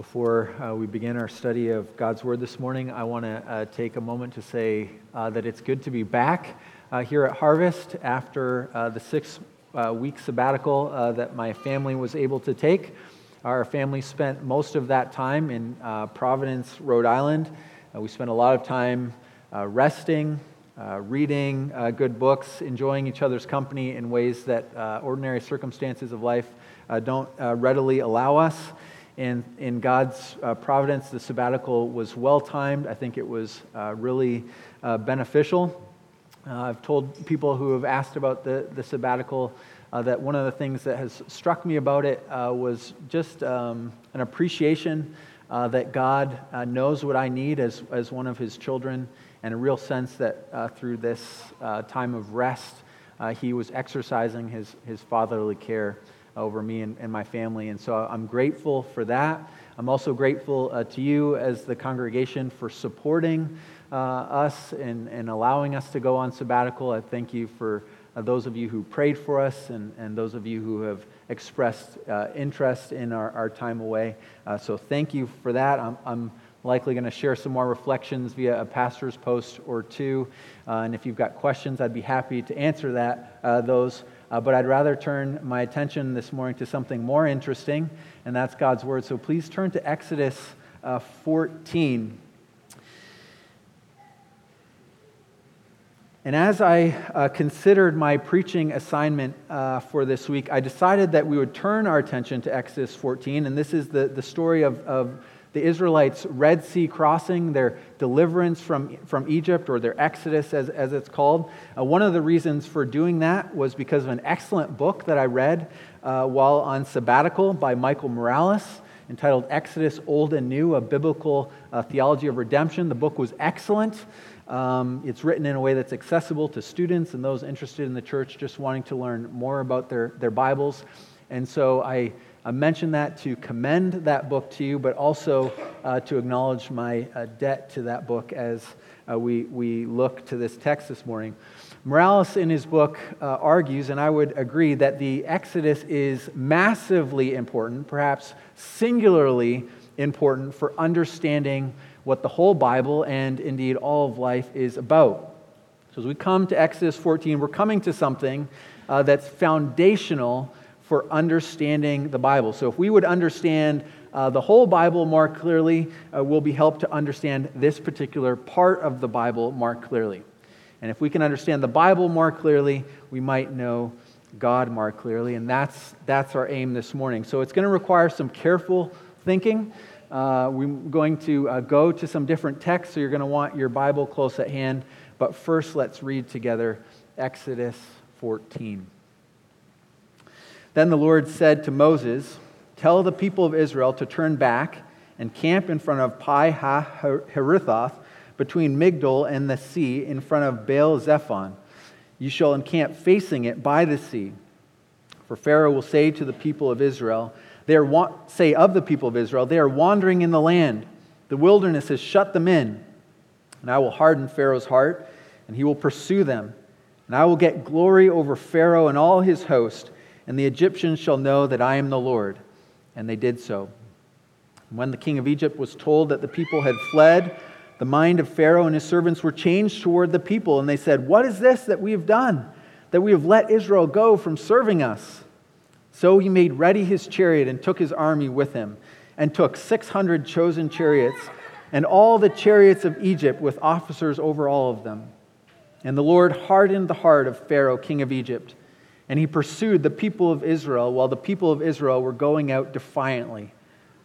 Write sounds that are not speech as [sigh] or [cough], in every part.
Before uh, we begin our study of God's Word this morning, I want to uh, take a moment to say uh, that it's good to be back uh, here at Harvest after uh, the six uh, week sabbatical that my family was able to take. Our family spent most of that time in Providence, Rhode Island. we spent a lot of time resting, reading good books, enjoying each other's company in ways that ordinary circumstances of life don't readily allow us. And in God's uh, providence, the sabbatical was well timed. I think it was uh, really uh, beneficial. Uh, I've told people who have asked about the, the sabbatical uh, that one of the things that has struck me about it uh, was just um, an appreciation that God knows what I need as, as one of His children, and a real sense that through this time of rest, He was exercising His, his fatherly care over me and, and my family. And so I'm grateful for that. I'm also grateful uh, to you as the congregation for supporting uh, us and, and allowing us to go on sabbatical. I thank you for uh, those of you who prayed for us and, and those of you who have expressed uh, interest in our, our time away. Uh, so thank you for that. I'm, I'm likely going to share some more reflections via a pastor's post or two. Uh, and if you've got questions, I'd be happy to answer that, those. Uh, but I'd rather turn my attention this morning to something more interesting, and that's God's Word. So please turn to Exodus uh, 14. And as I uh, considered my preaching assignment uh, for this week, I decided that we would turn our attention to Exodus 14. And this is the, the story of, of the Israelites' Red Sea crossing, their deliverance from, from Egypt, or their exodus as, as it's called. Uh, one of the reasons for doing that was because of an excellent book that I read uh, while on sabbatical by Michael Morales entitled Exodus Old and New A Biblical uh, Theology of Redemption. The book was excellent. Um, it's written in a way that's accessible to students and those interested in the church just wanting to learn more about their, their Bibles. And so I I mention that to commend that book to you, but also uh, to acknowledge my uh, debt to that book as uh, we, we look to this text this morning. Morales, in his book, uh, argues, and I would agree, that the Exodus is massively important, perhaps singularly important, for understanding what the whole Bible and indeed all of life is about. So, as we come to Exodus 14, we're coming to something uh, that's foundational for understanding the Bible. So, if we would understand uh, the whole Bible more clearly, uh, we'll be helped to understand this particular part of the Bible more clearly. And if we can understand the Bible more clearly, we might know God more clearly. And that's, that's our aim this morning. So, it's going to require some careful thinking. Uh, we're going to uh, go to some different texts, so you're going to want your Bible close at hand. But first, let's read together Exodus 14. Then the Lord said to Moses, Tell the people of Israel to turn back and camp in front of Pi Hahiroth between Migdol and the sea in front of Baal Zephon. You shall encamp facing it by the sea. For Pharaoh will say to the people of Israel, they are wa- say of the people of Israel, they are wandering in the land. The wilderness has shut them in. And I will harden Pharaoh's heart, and he will pursue them. And I will get glory over Pharaoh and all his host and the Egyptians shall know that I am the Lord. And they did so. When the king of Egypt was told that the people had fled, the mind of Pharaoh and his servants were changed toward the people, and they said, What is this that we have done, that we have let Israel go from serving us? So he made ready his chariot and took his army with him, and took 600 chosen chariots, and all the chariots of Egypt with officers over all of them. And the Lord hardened the heart of Pharaoh, king of Egypt and he pursued the people of Israel while the people of Israel were going out defiantly.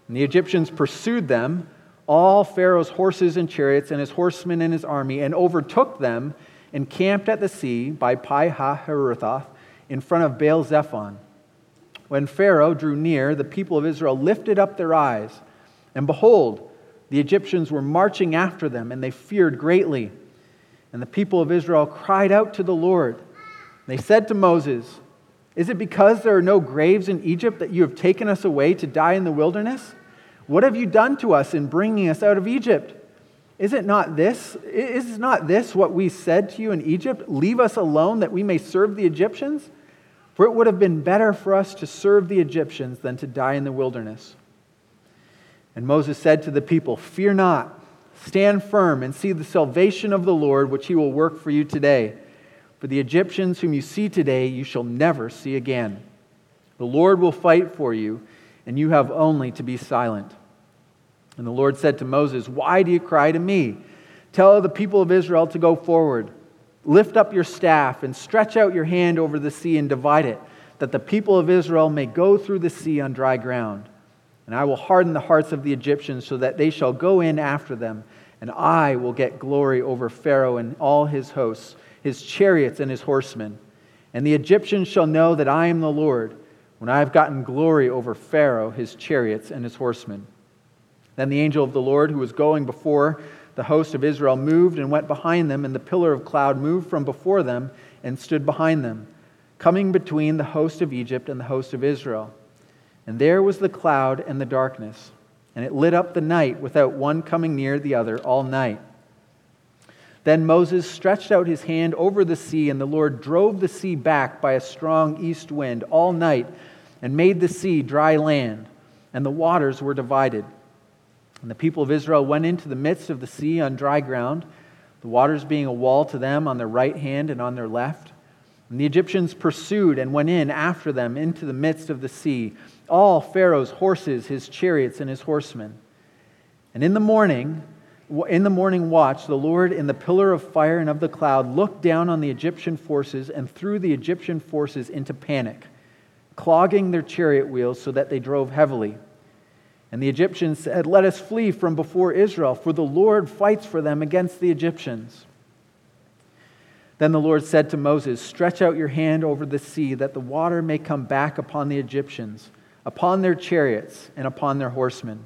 And the Egyptians pursued them, all Pharaoh's horses and chariots, and his horsemen and his army, and overtook them and camped at the sea by Pi Hahiroth in front of Baal Zephon. When Pharaoh drew near, the people of Israel lifted up their eyes, and behold, the Egyptians were marching after them, and they feared greatly. And the people of Israel cried out to the Lord. They said to Moses, Is it because there are no graves in Egypt that you have taken us away to die in the wilderness? What have you done to us in bringing us out of Egypt? Is it not this? Is not this what we said to you in Egypt? Leave us alone that we may serve the Egyptians? For it would have been better for us to serve the Egyptians than to die in the wilderness. And Moses said to the people, Fear not, stand firm and see the salvation of the Lord, which he will work for you today. For the Egyptians whom you see today, you shall never see again. The Lord will fight for you, and you have only to be silent. And the Lord said to Moses, Why do you cry to me? Tell the people of Israel to go forward. Lift up your staff and stretch out your hand over the sea and divide it, that the people of Israel may go through the sea on dry ground. And I will harden the hearts of the Egyptians so that they shall go in after them, and I will get glory over Pharaoh and all his hosts, his chariots and his horsemen. And the Egyptians shall know that I am the Lord when I have gotten glory over Pharaoh, his chariots, and his horsemen. Then the angel of the Lord, who was going before the host of Israel, moved and went behind them, and the pillar of cloud moved from before them and stood behind them, coming between the host of Egypt and the host of Israel. And there was the cloud and the darkness, and it lit up the night without one coming near the other all night. Then Moses stretched out his hand over the sea, and the Lord drove the sea back by a strong east wind all night and made the sea dry land, and the waters were divided. And the people of Israel went into the midst of the sea on dry ground, the waters being a wall to them on their right hand and on their left. And the Egyptians pursued and went in after them into the midst of the sea, all Pharaoh's horses, his chariots, and his horsemen. And in the morning, in the morning watch, the Lord in the pillar of fire and of the cloud looked down on the Egyptian forces and threw the Egyptian forces into panic, clogging their chariot wheels so that they drove heavily. And the Egyptians said, Let us flee from before Israel, for the Lord fights for them against the Egyptians. Then the Lord said to Moses, Stretch out your hand over the sea, that the water may come back upon the Egyptians, upon their chariots, and upon their horsemen.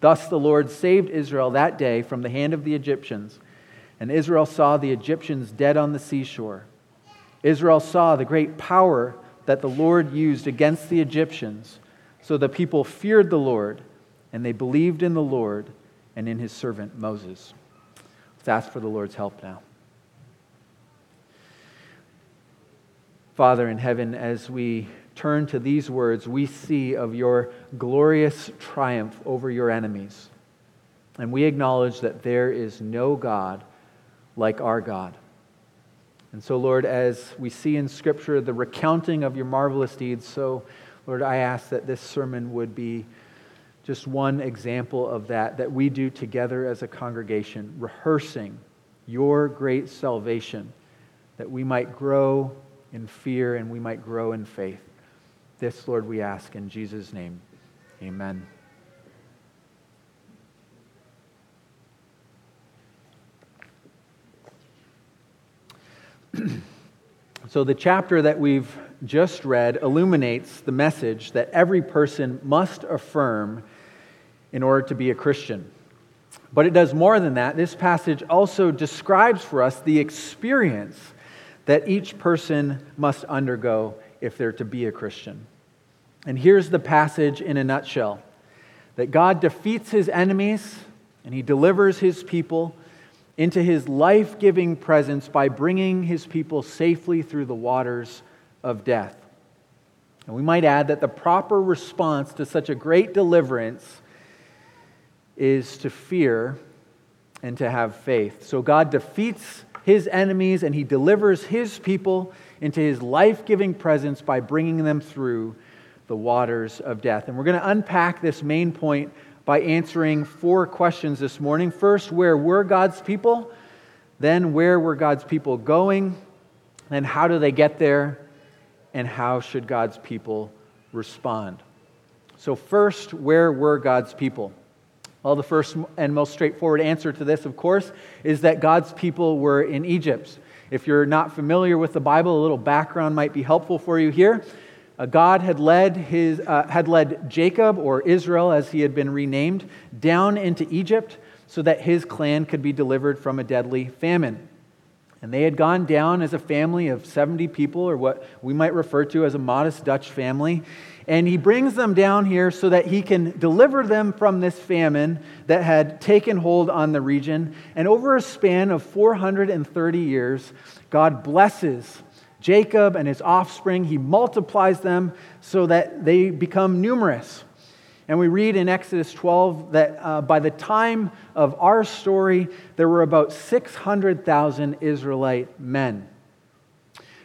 Thus the Lord saved Israel that day from the hand of the Egyptians. And Israel saw the Egyptians dead on the seashore. Israel saw the great power that the Lord used against the Egyptians. So the people feared the Lord, and they believed in the Lord and in his servant Moses. Let's ask for the Lord's help now. Father in heaven, as we turn to these words, we see of your glorious triumph over your enemies. And we acknowledge that there is no God like our God. And so, Lord, as we see in Scripture the recounting of your marvelous deeds, so, Lord, I ask that this sermon would be just one example of that, that we do together as a congregation, rehearsing your great salvation, that we might grow in fear and we might grow in faith. This, Lord, we ask in Jesus' name. Amen. [clears throat] so, the chapter that we've just read illuminates the message that every person must affirm in order to be a Christian. But it does more than that. This passage also describes for us the experience that each person must undergo if they're to be a Christian. And here's the passage in a nutshell that God defeats his enemies and he delivers his people into his life giving presence by bringing his people safely through the waters of death. And we might add that the proper response to such a great deliverance is to fear and to have faith. So God defeats his enemies and he delivers his people into his life giving presence by bringing them through the waters of death. And we're going to unpack this main point by answering four questions this morning. First, where were God's people? Then, where were God's people going? Then, how do they get there? And how should God's people respond? So, first, where were God's people? Well, the first and most straightforward answer to this, of course, is that God's people were in Egypt. If you're not familiar with the Bible, a little background might be helpful for you here. Uh, God had led, his, uh, had led Jacob, or Israel as he had been renamed, down into Egypt so that his clan could be delivered from a deadly famine. And they had gone down as a family of 70 people, or what we might refer to as a modest Dutch family. And he brings them down here so that he can deliver them from this famine that had taken hold on the region. And over a span of 430 years, God blesses Jacob and his offspring. He multiplies them so that they become numerous. And we read in Exodus 12 that uh, by the time of our story, there were about 600,000 Israelite men.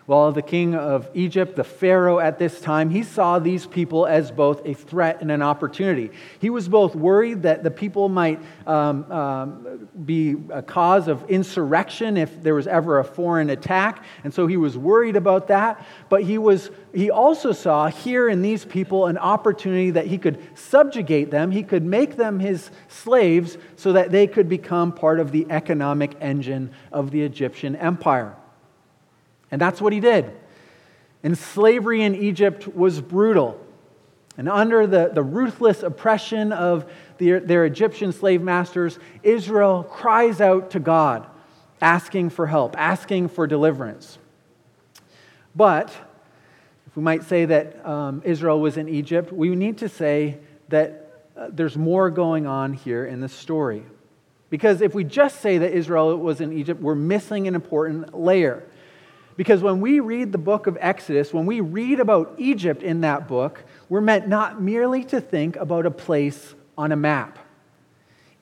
Well, the king of Egypt, the Pharaoh at this time, he saw these people as both a threat and an opportunity. He was both worried that the people might um, um, be a cause of insurrection if there was ever a foreign attack, and so he was worried about that. But he, was, he also saw here in these people an opportunity that he could subjugate them, he could make them his slaves so that they could become part of the economic engine of the Egyptian empire. And that's what he did. And slavery in Egypt was brutal. And under the, the ruthless oppression of the, their Egyptian slave masters, Israel cries out to God, asking for help, asking for deliverance. But if we might say that um, Israel was in Egypt, we need to say that uh, there's more going on here in the story. Because if we just say that Israel was in Egypt, we're missing an important layer. Because when we read the book of Exodus, when we read about Egypt in that book, we're meant not merely to think about a place on a map.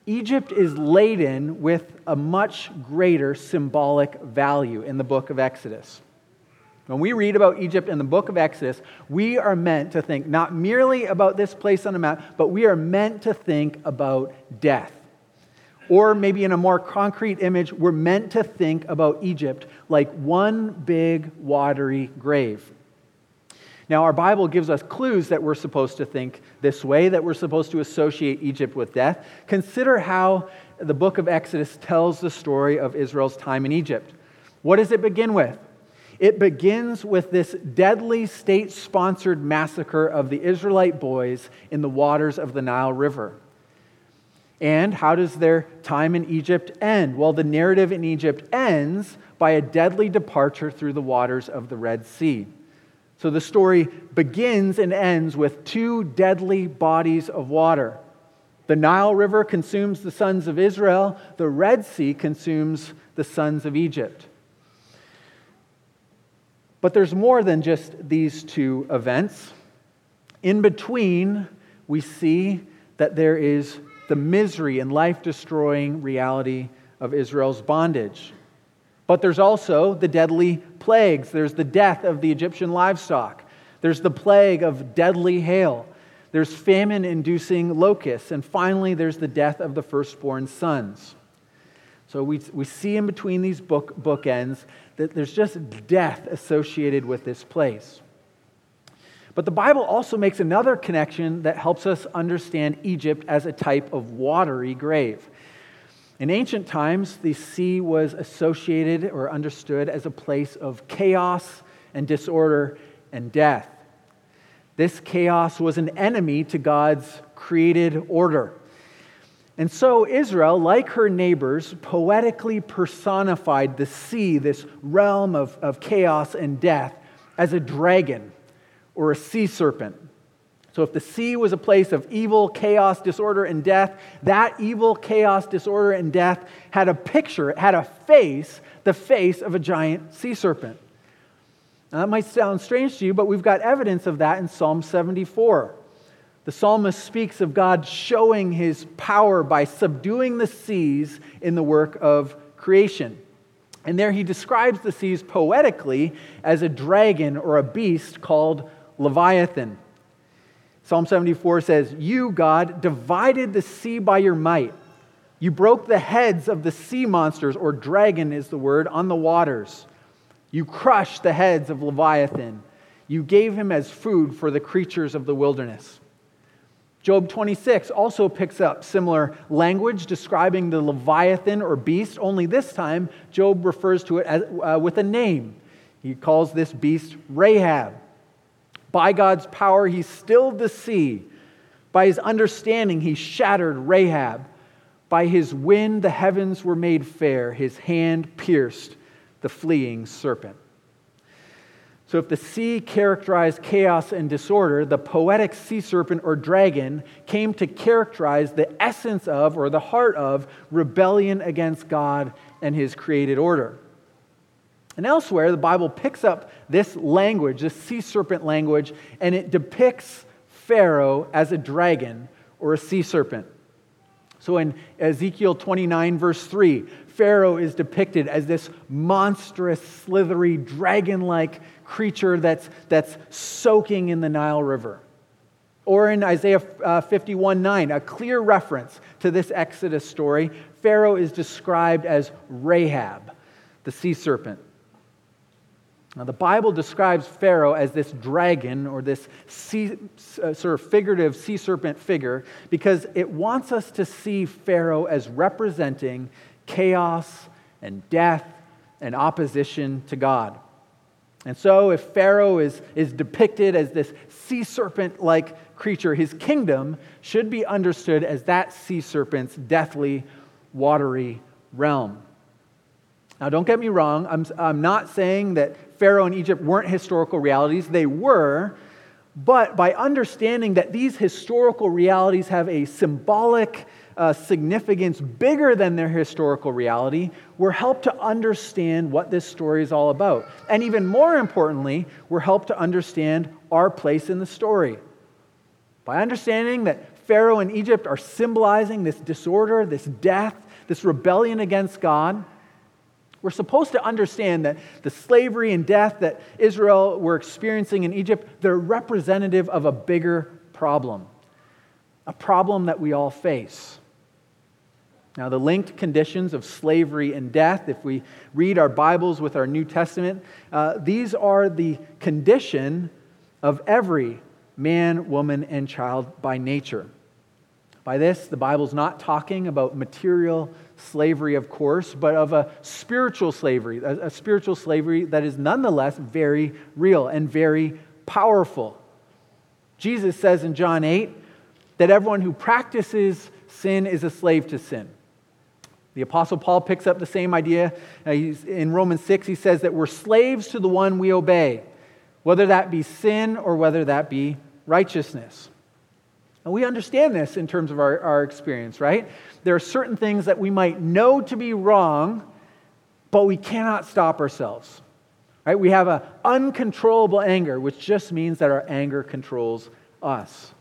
Egypt is laden with a much greater symbolic value in the book of Exodus. When we read about Egypt in the book of Exodus, we are meant to think not merely about this place on a map, but we are meant to think about death. Or maybe in a more concrete image, we're meant to think about Egypt like one big watery grave. Now, our Bible gives us clues that we're supposed to think this way, that we're supposed to associate Egypt with death. Consider how the book of Exodus tells the story of Israel's time in Egypt. What does it begin with? It begins with this deadly state sponsored massacre of the Israelite boys in the waters of the Nile River. And how does their time in Egypt end? Well, the narrative in Egypt ends by a deadly departure through the waters of the Red Sea. So the story begins and ends with two deadly bodies of water. The Nile River consumes the sons of Israel, the Red Sea consumes the sons of Egypt. But there's more than just these two events. In between, we see that there is the misery and life destroying reality of Israel's bondage. But there's also the deadly plagues. There's the death of the Egyptian livestock. There's the plague of deadly hail. There's famine inducing locusts. And finally, there's the death of the firstborn sons. So we, we see in between these book, bookends that there's just death associated with this place. But the Bible also makes another connection that helps us understand Egypt as a type of watery grave. In ancient times, the sea was associated or understood as a place of chaos and disorder and death. This chaos was an enemy to God's created order. And so Israel, like her neighbors, poetically personified the sea, this realm of, of chaos and death, as a dragon or a sea serpent. So, if the sea was a place of evil, chaos, disorder, and death, that evil, chaos, disorder, and death had a picture, it had a face, the face of a giant sea serpent. Now, that might sound strange to you, but we've got evidence of that in Psalm 74. The psalmist speaks of God showing his power by subduing the seas in the work of creation. And there he describes the seas poetically as a dragon or a beast called Leviathan. Psalm 74 says, You, God, divided the sea by your might. You broke the heads of the sea monsters, or dragon is the word, on the waters. You crushed the heads of Leviathan. You gave him as food for the creatures of the wilderness. Job 26 also picks up similar language describing the Leviathan or beast, only this time Job refers to it as, uh, with a name. He calls this beast Rahab. By God's power, he stilled the sea. By his understanding, he shattered Rahab. By his wind, the heavens were made fair. His hand pierced the fleeing serpent. So, if the sea characterized chaos and disorder, the poetic sea serpent or dragon came to characterize the essence of or the heart of rebellion against God and his created order. And elsewhere, the Bible picks up this language, this sea serpent language, and it depicts Pharaoh as a dragon or a sea serpent. So in Ezekiel 29, verse 3, Pharaoh is depicted as this monstrous, slithery, dragon like creature that's, that's soaking in the Nile River. Or in Isaiah uh, 51 9, a clear reference to this Exodus story, Pharaoh is described as Rahab, the sea serpent. Now, the Bible describes Pharaoh as this dragon or this sea, uh, sort of figurative sea serpent figure because it wants us to see Pharaoh as representing chaos and death and opposition to God. And so, if Pharaoh is, is depicted as this sea serpent like creature, his kingdom should be understood as that sea serpent's deathly, watery realm. Now, don't get me wrong, I'm, I'm not saying that Pharaoh and Egypt weren't historical realities, they were. But by understanding that these historical realities have a symbolic uh, significance bigger than their historical reality, we're helped to understand what this story is all about. And even more importantly, we're helped to understand our place in the story. By understanding that Pharaoh and Egypt are symbolizing this disorder, this death, this rebellion against God, we're supposed to understand that the slavery and death that Israel were experiencing in Egypt, they're representative of a bigger problem, a problem that we all face. Now, the linked conditions of slavery and death, if we read our Bibles with our New Testament, uh, these are the condition of every man, woman, and child by nature. By this, the Bible's not talking about material slavery, of course, but of a spiritual slavery, a, a spiritual slavery that is nonetheless very real and very powerful. Jesus says in John 8 that everyone who practices sin is a slave to sin. The Apostle Paul picks up the same idea. Uh, in Romans 6, he says that we're slaves to the one we obey, whether that be sin or whether that be righteousness. And we understand this in terms of our, our experience, right? There are certain things that we might know to be wrong, but we cannot stop ourselves. Right? We have an uncontrollable anger, which just means that our anger controls us.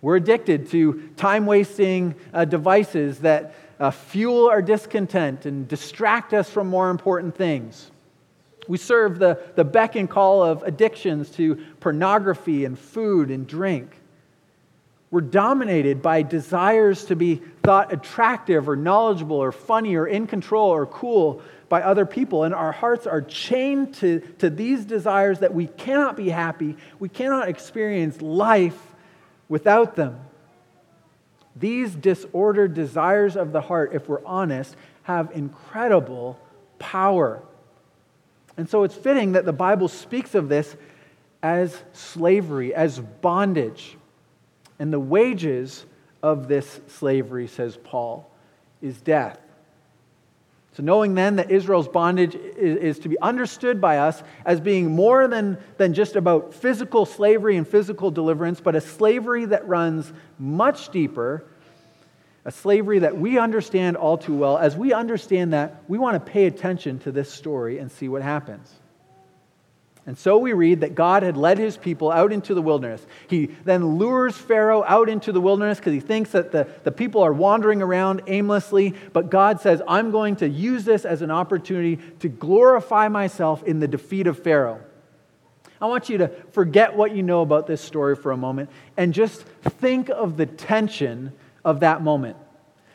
We're addicted to time wasting uh, devices that uh, fuel our discontent and distract us from more important things. We serve the, the beck and call of addictions to pornography and food and drink. We're dominated by desires to be thought attractive or knowledgeable or funny or in control or cool by other people. And our hearts are chained to, to these desires that we cannot be happy, we cannot experience life without them. These disordered desires of the heart, if we're honest, have incredible power. And so it's fitting that the Bible speaks of this as slavery, as bondage. And the wages of this slavery, says Paul, is death. So, knowing then that Israel's bondage is, is, to be understood by us as being more than, than just about physical slavery and physical deliverance, but a slavery that runs much deeper, a slavery that we understand all too well, as we understand that, we want to pay attention to this story and see what happens. And so we read that God had led his people out into the wilderness. He then lures Pharaoh out into the wilderness because he thinks that the, the people are wandering around aimlessly. But God says, I'm going to use this as an opportunity to glorify myself in the defeat of Pharaoh. I want you to forget what you know about this story for a moment and just think of the tension of that moment.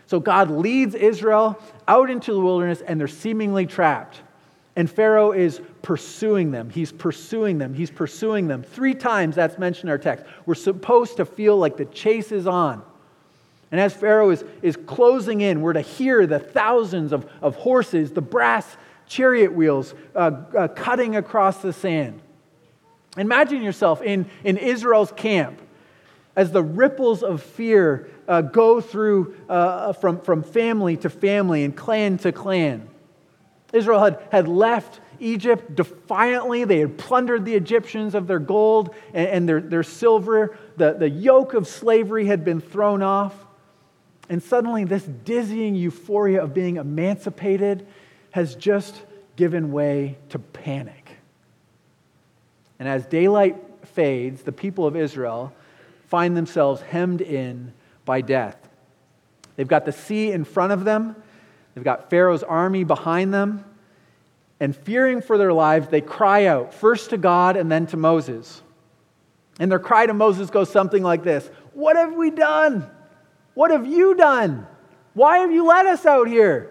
So God leads Israel out into the wilderness and they're seemingly trapped. And Pharaoh is pursuing them. He's pursuing them. He's pursuing them. Three times that's mentioned in our text. We're supposed to feel like the chase is on. And as Pharaoh is, is closing in, we're to hear the thousands of, of horses, the brass chariot wheels uh, uh, cutting across the sand. Imagine yourself in, in Israel's camp as the ripples of fear uh, go through uh, from, from family to family and clan to clan. Israel had, had left Egypt defiantly. They had plundered the Egyptians of their gold and, and their, their silver. The, the yoke of slavery had been thrown off. And suddenly, this dizzying euphoria of being emancipated has just given way to panic. And as daylight fades, the people of Israel find themselves hemmed in by death. They've got the sea in front of them, they've got Pharaoh's army behind them, and fearing for their lives, they cry out, first to God and then to Moses. And their cry to Moses goes something like this What have we done? What have you done? Why have you let us out here?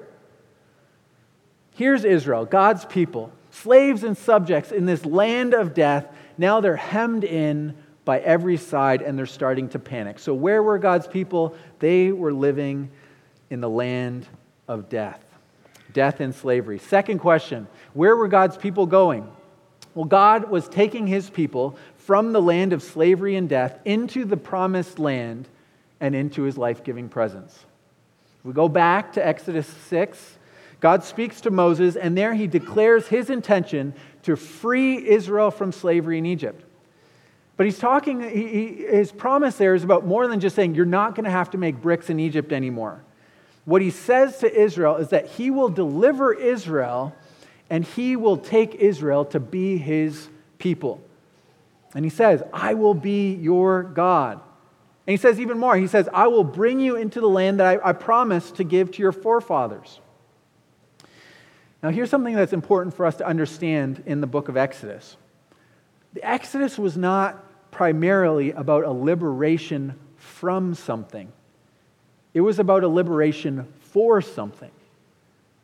Here's Israel, God's people slaves and subjects in this land of death. Now they're hemmed in by every side and they're starting to panic. So, where were God's people? They were living in the land of death, death and slavery. Second question where were God's people going? Well, God was taking his people from the land of slavery and death into the promised land and into his life giving presence. We go back to Exodus 6. God speaks to Moses, and there he declares his intention to free Israel from slavery in Egypt. But he's talking, he, his promise there is about more than just saying, you're not going to have to make bricks in Egypt anymore. What he says to Israel is that he will deliver Israel and he will take Israel to be his people. And he says, I will be your God. And he says even more, he says, I will bring you into the land that I, I promised to give to your forefathers. Now, here's something that's important for us to understand in the book of Exodus. The Exodus was not primarily about a liberation from something, it was about a liberation for something.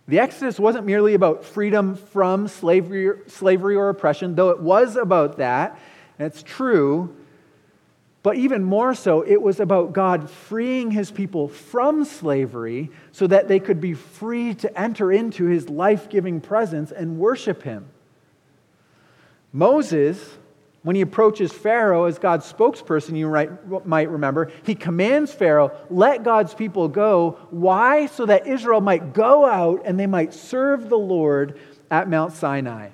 The Exodus wasn't merely about freedom from slavery, slavery or oppression, though it was about that, and it's true. But even more so, it was about God freeing his people from slavery so that they could be free to enter into his life giving presence and worship him. Moses, when he approaches Pharaoh as God's spokesperson, you might remember, he commands Pharaoh, let God's people go. Why? So that Israel might go out and they might serve the Lord at Mount Sinai.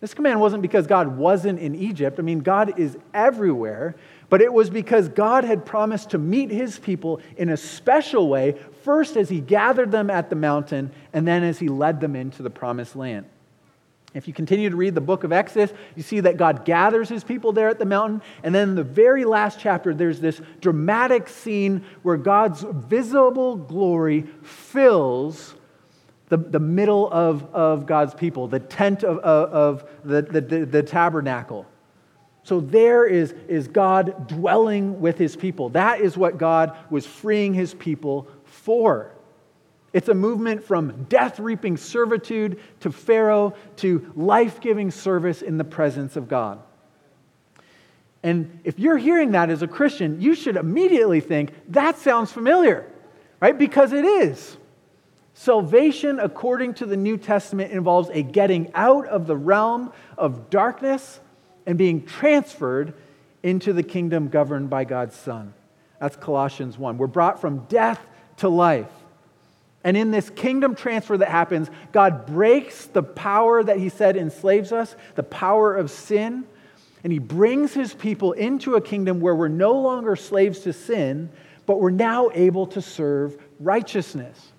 This command wasn't because God wasn't in Egypt. I mean, God is everywhere. But it was because God had promised to meet his people in a special way, first as he gathered them at the mountain, and then as he led them into the promised land. If you continue to read the book of Exodus, you see that God gathers his people there at the mountain. And then in the very last chapter, there's this dramatic scene where God's visible glory fills the, the middle of, of God's people, the tent of, of, of the, the, the, tabernacle. So there is, is God dwelling with his people. That is what God was freeing his people for. It's a movement from death reaping servitude to Pharaoh to life giving service in the presence of God. And if you're hearing that as a Christian, you should immediately think, that sounds familiar, right? Because it is. Salvation, according to the New Testament, involves a getting out of the realm of darkness and being transferred into the kingdom governed by God's Son. That's Colossians 1. We're brought from death to life. And in this kingdom transfer that happens, God breaks the power that He said enslaves us, the power of sin, and He brings His people into a kingdom where we're no longer slaves to sin, but we're now able to serve righteousness.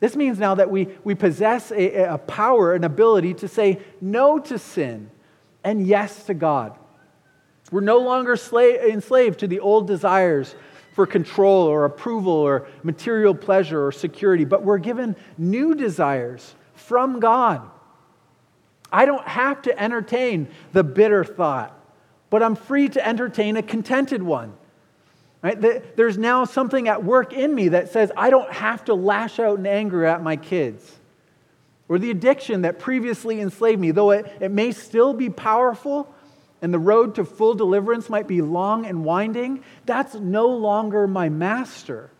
This means now that we, we possess a, a power, an ability to say no to sin and yes to God. We're no longer enslaved to the old desires for control or approval or material pleasure or security, but we're given new desires from God. I don't have to entertain the bitter thought, but I'm free to entertain a contented one. Right? There's now something at work in me that says I don't have to lash out in anger at my kids or the addiction that previously enslaved me, though it, it may still be powerful and the road to full deliverance might be long and winding, that's no longer my master.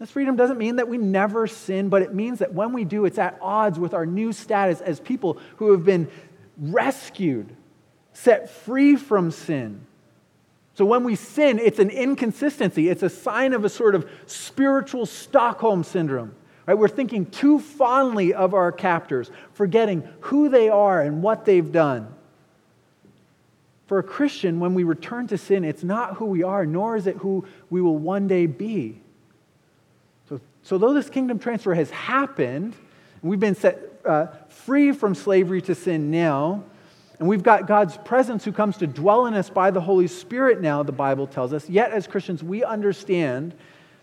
This freedom doesn't mean that we never sin, but it means that when we do, it's at odds with our new status as people who have been rescued set free from sin. So when we sin, it's an inconsistency. It's a sign of a sort of spiritual Stockholm syndrome. Right? We're thinking too fondly of our captors, forgetting who they are and what they've done. For a Christian, when we return to sin, it's not who we are, nor is it who we will one day be. So, so though this kingdom transfer has happened, we've been set uh, free from slavery to sin now, and we've got God's presence who comes to dwell in us by the Holy Spirit now, the Bible tells us. Yet, as Christians, we understand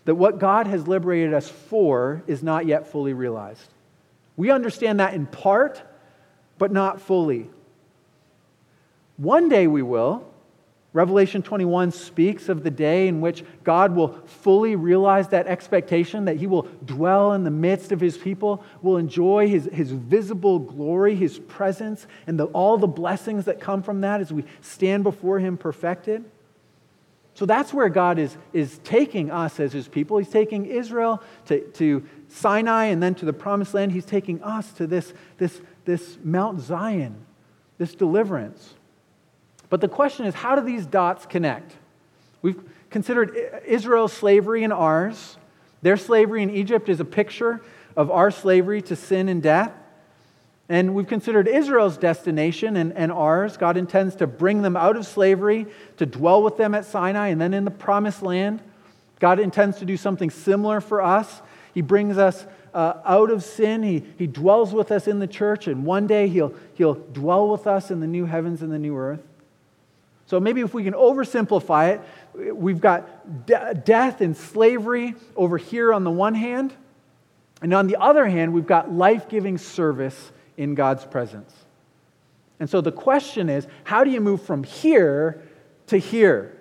that what God has liberated us for is not yet fully realized. We understand that in part, but not fully. One day we will. Revelation 21 speaks of the day in which God will fully realize that expectation, that He will dwell in the midst of His people, will enjoy His, his visible glory, His presence, and the, all the blessings that come from that as we stand before Him perfected. So that's where God is, is taking us as His people. He's taking Israel to, to Sinai and then to the promised land. He's taking us to this, this, this Mount Zion, this deliverance. But the question is how do these dots connect? We've considered Israel's slavery and ours. Their slavery in Egypt is a picture of our slavery to sin and death. And we've considered Israel's destination and, and ours. God intends to bring them out of slavery, to dwell with them at Sinai, and then in the promised land. God intends to do something similar for us. He brings us uh, out of sin. He, he dwells with us in the church, and one day he'll, he'll dwell with us in the new heavens and the new earth. So maybe if we can oversimplify it, we've got de- death and slavery over here on the one hand, and on the other hand, we've got life giving service in God's presence. And so the question is how do you move from here to here?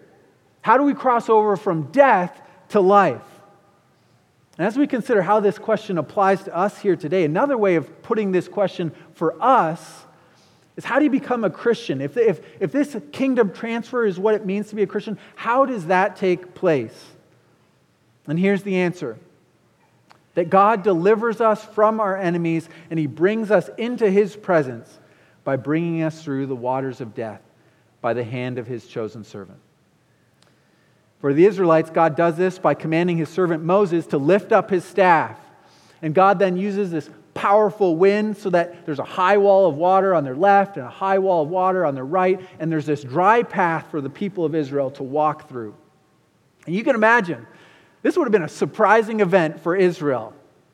How do we cross over from death to life? And as we consider how this question applies to us here today, another way of putting this question for us is how do you become a Christian? If, if, if this kingdom transfer is what it means to be a Christian, how does that take place? And here's the answer that God delivers us from our enemies and he brings us into his presence by bringing us through the waters of death by the hand of his chosen servant. For the Israelites, God does this by commanding his servant Moses to lift up his staff. And God then uses this powerful wind so that there's a high wall of water on their left and a high wall of water on their right, and there's this dry path for the people of Israel to walk through. And you can imagine, this would have been a surprising event for Israel.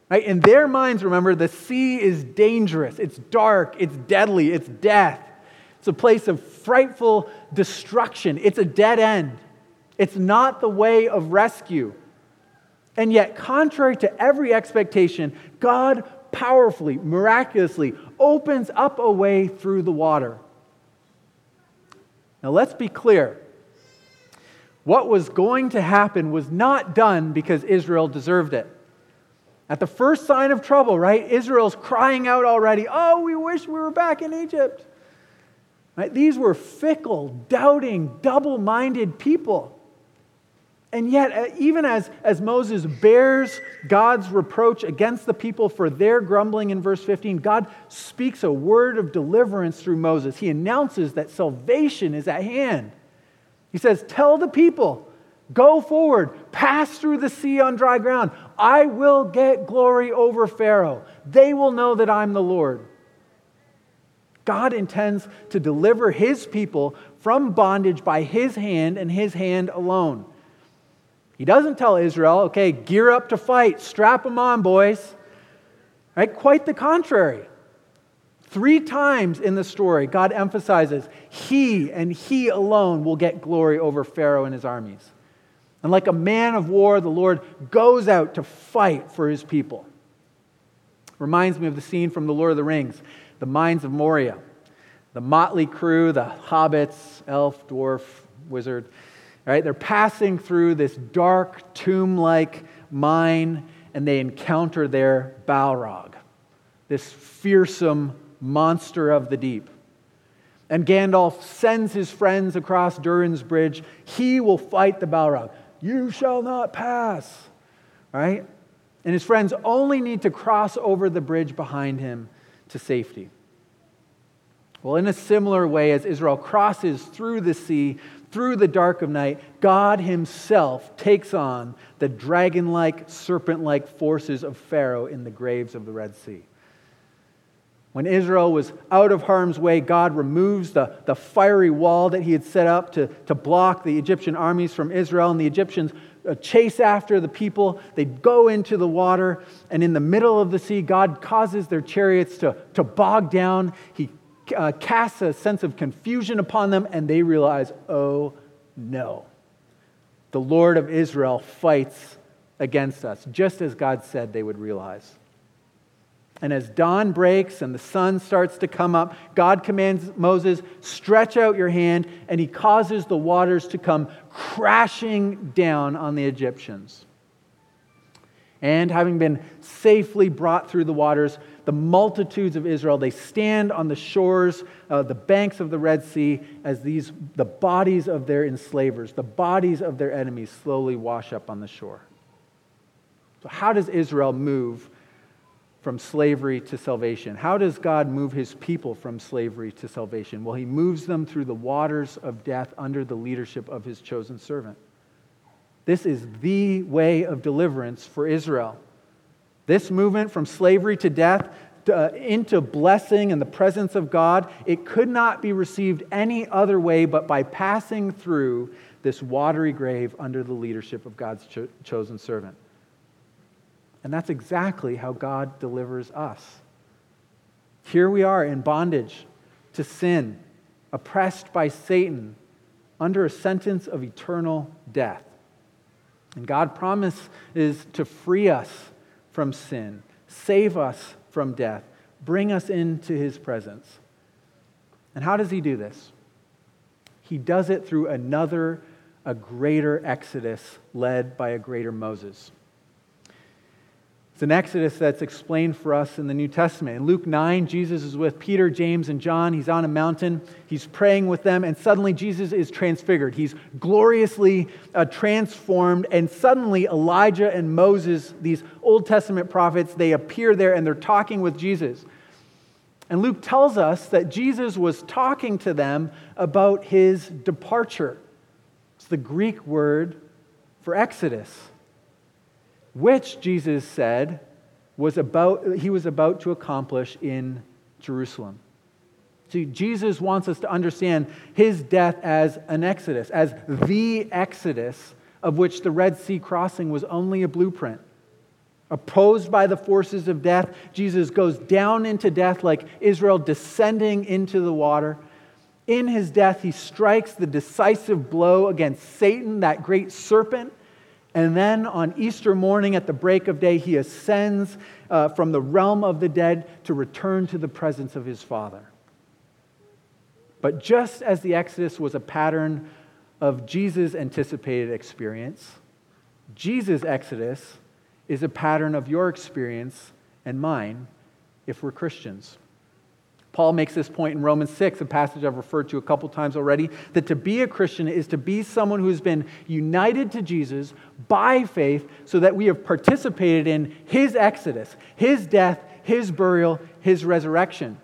Right? In their minds, remember, the sea is dangerous, it's dark, it's deadly, it's death. It's a place of frightful destruction, it's a dead end. It's not the way of rescue. And yet, contrary to every expectation, God powerfully, miraculously opens up a way through the water. Now, let's be clear. What was going to happen was not done because Israel deserved it. At the first sign of trouble, right, Israel's crying out already, Oh, we wish we were back in Egypt. Right? These were fickle, doubting, double minded people. And yet, uh, even as, as Moses bears God's reproach against the people for their grumbling in verse 15, God speaks a word of deliverance through Moses. He announces that salvation is at hand. He says, Tell the people, go forward, pass through the sea on dry ground. I will get glory over Pharaoh. They will know that I'm the Lord. God intends to deliver his people from bondage by his hand and his hand alone. He doesn't tell Israel, okay, gear up to fight, strap them on, boys. Right? Quite the contrary. Three times in the story, God emphasizes He and He alone will get glory over Pharaoh and his armies. And like a man of war, the Lord goes out to fight for his people. Reminds me of the scene from The Lord of the Rings, the Mines of Moria. The motley crew, the hobbits, elf, dwarf, wizard, Right? They're passing through this dark tomb like mine and they encounter their Balrog, this fearsome monster of the deep. And Gandalf sends his friends across Durin's bridge. He will fight the Balrog. You shall not pass. Right? And his friends only need to cross over the bridge behind him to safety. Well, in a similar way, as Israel crosses through the sea, through the dark of night, God Himself takes on the dragon like, serpent like forces of Pharaoh in the graves of the Red Sea. When Israel was out of harm's way, God removes the, the fiery wall that he had set up to, to block the Egyptian armies from Israel, and the Egyptians uh, chase after the people. They go into the water, and in the middle of the sea, God causes their chariots to, to bog down. He uh, casts a sense of confusion upon them, and they realize, oh no. The Lord of Israel fights against us, just as God said they would realize. And as dawn breaks and the sun starts to come up, God commands Moses, Stretch out your hand, and he causes the waters to come crashing down on the Egyptians. And having been safely brought through the waters, the multitudes of Israel, they stand on the shores, uh, the banks of the Red Sea, as these, the bodies of their enslavers, the bodies of their enemies slowly wash up on the shore. So, how does Israel move from slavery to salvation? How does God move his people from slavery to salvation? Well, he moves them through the waters of death under the leadership of his chosen servant. This is the way of deliverance for Israel. This movement from slavery to death uh, into blessing and the presence of God, it could not be received any other way but by passing through this watery grave under the leadership of God's cho- chosen servant. And that's exactly how God delivers us. Here we are in bondage to sin, oppressed by Satan, under a sentence of eternal death. And God promises to free us from sin, save us from death, bring us into his presence. And how does he do this? He does it through another, a greater exodus led by a greater Moses. It's an exodus that's explained for us in the New Testament. In Luke 9, Jesus is with Peter, James, and John. He's on a mountain. He's praying with them, and suddenly Jesus is transfigured. He's gloriously uh, transformed, and suddenly Elijah and Moses, these Old Testament prophets, they appear there and they're talking with Jesus. And Luke tells us that Jesus was talking to them about his departure. It's the Greek word for Exodus which Jesus said was about, he was about to accomplish in Jerusalem. See, Jesus wants us to understand his death as an exodus, as the exodus of which the Red Sea crossing was only a blueprint. Opposed by the forces of death, Jesus goes down into death like Israel descending into the water. In his death, he strikes the decisive blow against Satan, that great serpent and then on Easter morning at the break of day, he ascends uh, from the realm of the dead to return to the presence of his Father. But just as the Exodus was a pattern of Jesus' anticipated experience, Jesus' Exodus is a pattern of your experience and mine if we're Christians. Paul makes this point in Romans 6, a passage I've referred to a couple times already, that to be a Christian is to be someone who's been united to Jesus by faith so that we have participated in his exodus, his death, his burial, his resurrection.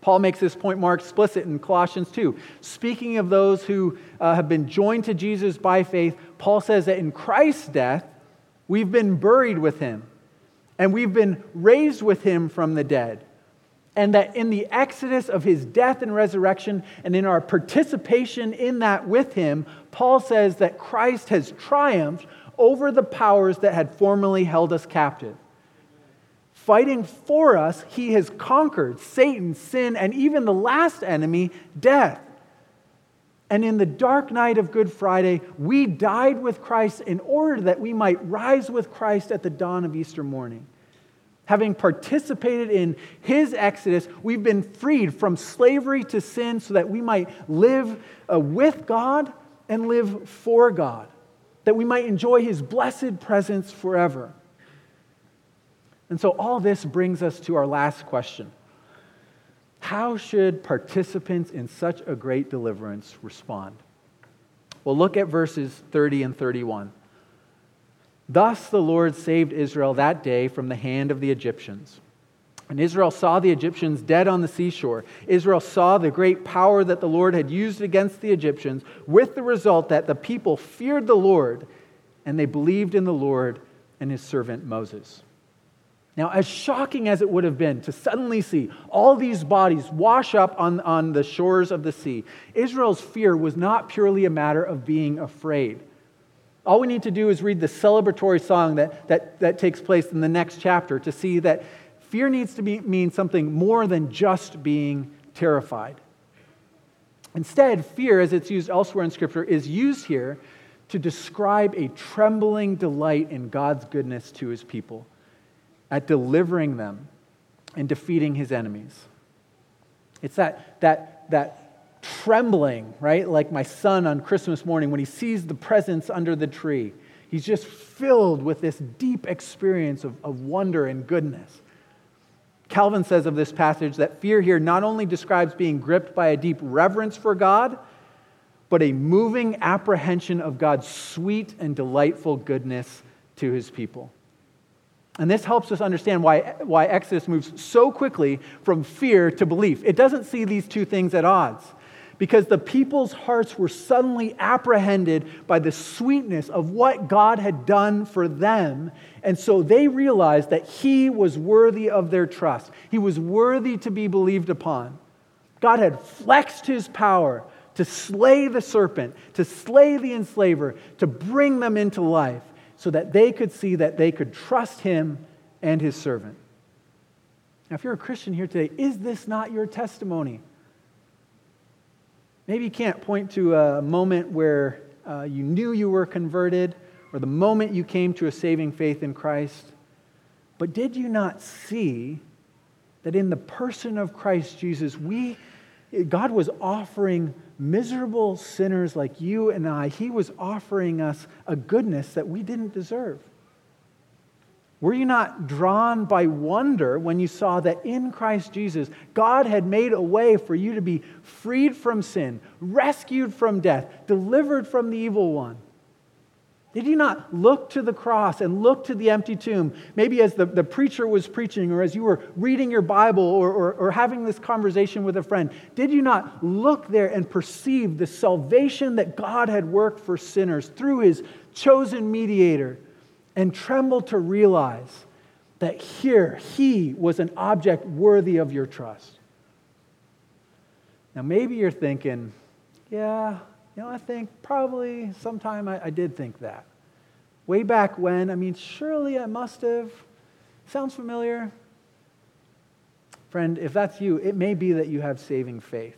Paul makes this point more explicit in Colossians 2. Speaking of those who uh, have been joined to Jesus by faith, Paul says that in Christ's death, we've been buried with him and we've been raised with him from the dead and that in the exodus of his death and resurrection, and in our participation in that with him, Paul says that Christ has triumphed over the powers that had formerly held us captive. Fighting for us, he has conquered Satan, sin, and even the last enemy, death. And in the dark night of Good Friday, we died with Christ in order that we might rise with Christ at the dawn of Easter morning having participated in his exodus, we've been freed from slavery to sin so that we might live uh, with God and live for God, that we might enjoy his blessed presence forever. And so, all this brings us to our last question How should participants in such a great deliverance respond? Well, look at verses 30 and 31. Thus the Lord saved Israel that day from the hand of the Egyptians. And Israel saw the Egyptians dead on the seashore. Israel saw the great power that the Lord had used against the Egyptians, with the result that the people feared the Lord and they believed in the Lord and his servant Moses. Now, as shocking as it would have been to suddenly see all these bodies wash up on, on the shores of the sea, Israel's fear was not purely a matter of being afraid. All we need to do is read the celebratory song that, that, that takes place in the next chapter to see that fear needs to be, mean something more than just being terrified. Instead, fear, as it's used elsewhere in Scripture, is used here to describe a trembling delight in God's goodness to his people at delivering them and defeating his enemies. It's that, that, that trembling, right? Like my son on Christmas morning when he sees the presents under the tree. He's just filled with this deep experience of, of wonder and goodness. Calvin says of this passage that fear here not only describes being gripped by a deep reverence for God, but a moving apprehension of God's sweet and delightful goodness to his people. And this helps us understand why, why Exodus moves so quickly from fear to belief. It doesn't see these two things at odds because the people's hearts were suddenly apprehended by the sweetness of what God had done for them. And so they realized that He was worthy of their trust, He was worthy to be believed upon. God had flexed His power to slay the serpent, to slay the enslaver, to bring them into life so that they could see that they could trust him and his servant. Now, if you're a Christian here today, is this not your testimony? Maybe you can't point to a moment where uh, you knew you were converted or the moment you came to a saving faith in Christ. But did you not see that in the person of Christ Jesus, we, God was offering miserable sinners like you and I, he was offering us a goodness that we didn't deserve. Were you not drawn by wonder when you saw that in Christ Jesus, God had made a way for you to be freed from sin, rescued from death, delivered from the evil one? Did you not look to the cross and look to the empty tomb? Maybe as the, the preacher was preaching, or as you were reading your Bible, or, or, or having this conversation with a friend, did you not look there and perceive the salvation that God had worked for sinners through his chosen mediator and tremble to realize that here he was an object worthy of your trust? Now, maybe you're thinking, yeah, you know, I think probably sometime I, I did think that. Way back when, I mean, surely I must have. Sounds familiar? Friend, if that's you, it may be that you have saving faith.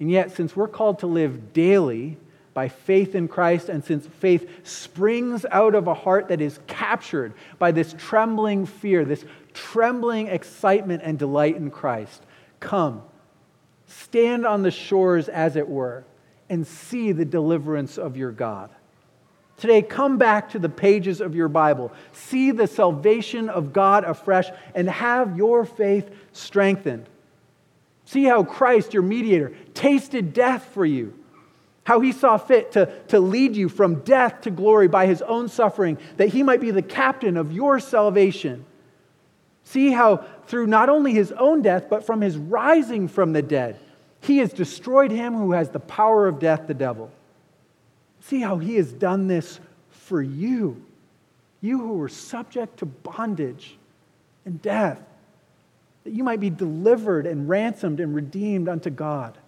And yet, since we're called to live daily by faith in Christ, and since faith springs out of a heart that is captured by this trembling fear, this trembling excitement and delight in Christ, come, stand on the shores, as it were, and see the deliverance of your God. Today, come back to the pages of your Bible. See the salvation of God afresh and have your faith strengthened. See how Christ, your mediator, tasted death for you. How he saw fit to, to lead you from death to glory by his own suffering, that he might be the captain of your salvation. See how, through not only his own death, but from his rising from the dead, he has destroyed him who has the power of death, the devil. See how he has done this for you, you who were subject to bondage and death, that you might be delivered and ransomed and redeemed unto God.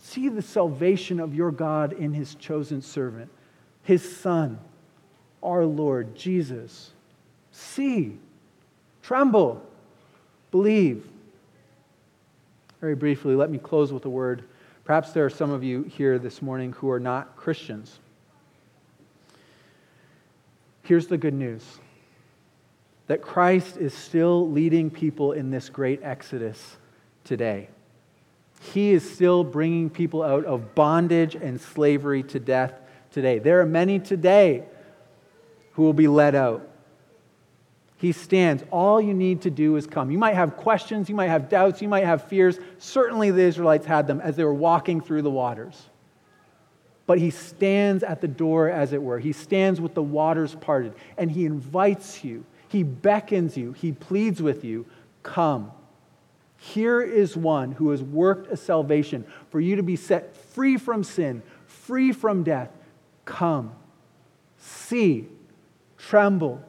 See the salvation of your God in his chosen servant, his Son, our Lord Jesus. See, tremble, believe. Very briefly, let me close with a word. Perhaps there are some of you here this morning who are not Christians. Here's the good news that Christ is still leading people in this great exodus today. He is still bringing people out of bondage and slavery to death today. There are many today who will be led out. He stands. All you need to do is come. You might have questions, you might have doubts, you might have fears. Certainly the Israelites had them as they were walking through the waters. But he stands at the door, as it were. He stands with the waters parted, and he invites you. He beckons you, He pleads with you, come. Here is one who has worked a salvation for you to be set free from sin, free from death. Come, see, tremble,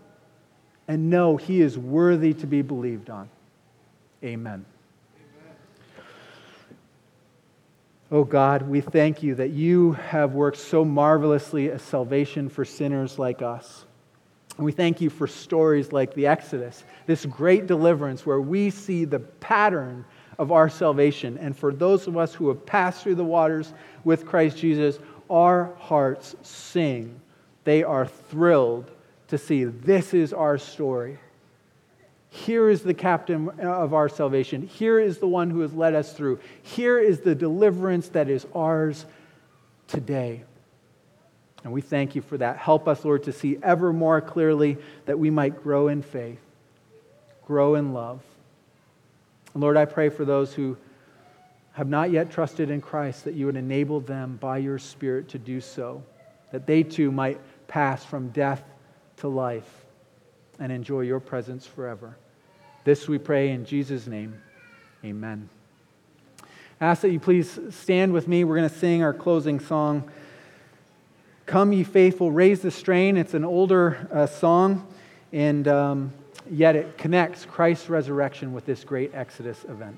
and know he is worthy to be believed on. Amen. Oh God, we thank you that you have worked so marvelously a salvation for sinners like us. And we thank you for stories like the Exodus, this great deliverance where we see the pattern of our salvation. And for those of us who have passed through the waters with Christ Jesus, our hearts sing. They are thrilled to see this is our story. Here is the captain of our salvation. Here is the one who has led us through. Here is the deliverance that is ours today. And we thank you for that. Help us, Lord, to see ever more clearly that we might grow in faith, grow in love. And Lord, I pray for those who have not yet trusted in Christ that you would enable them by your Spirit to do so, that they too might pass from death to life and enjoy your presence forever. This we pray in Jesus' name. Amen. I ask that you please stand with me. We're going to sing our closing song. Come, ye faithful, raise the strain. It's an older uh, song, and um, yet it connects Christ's resurrection with this great Exodus event.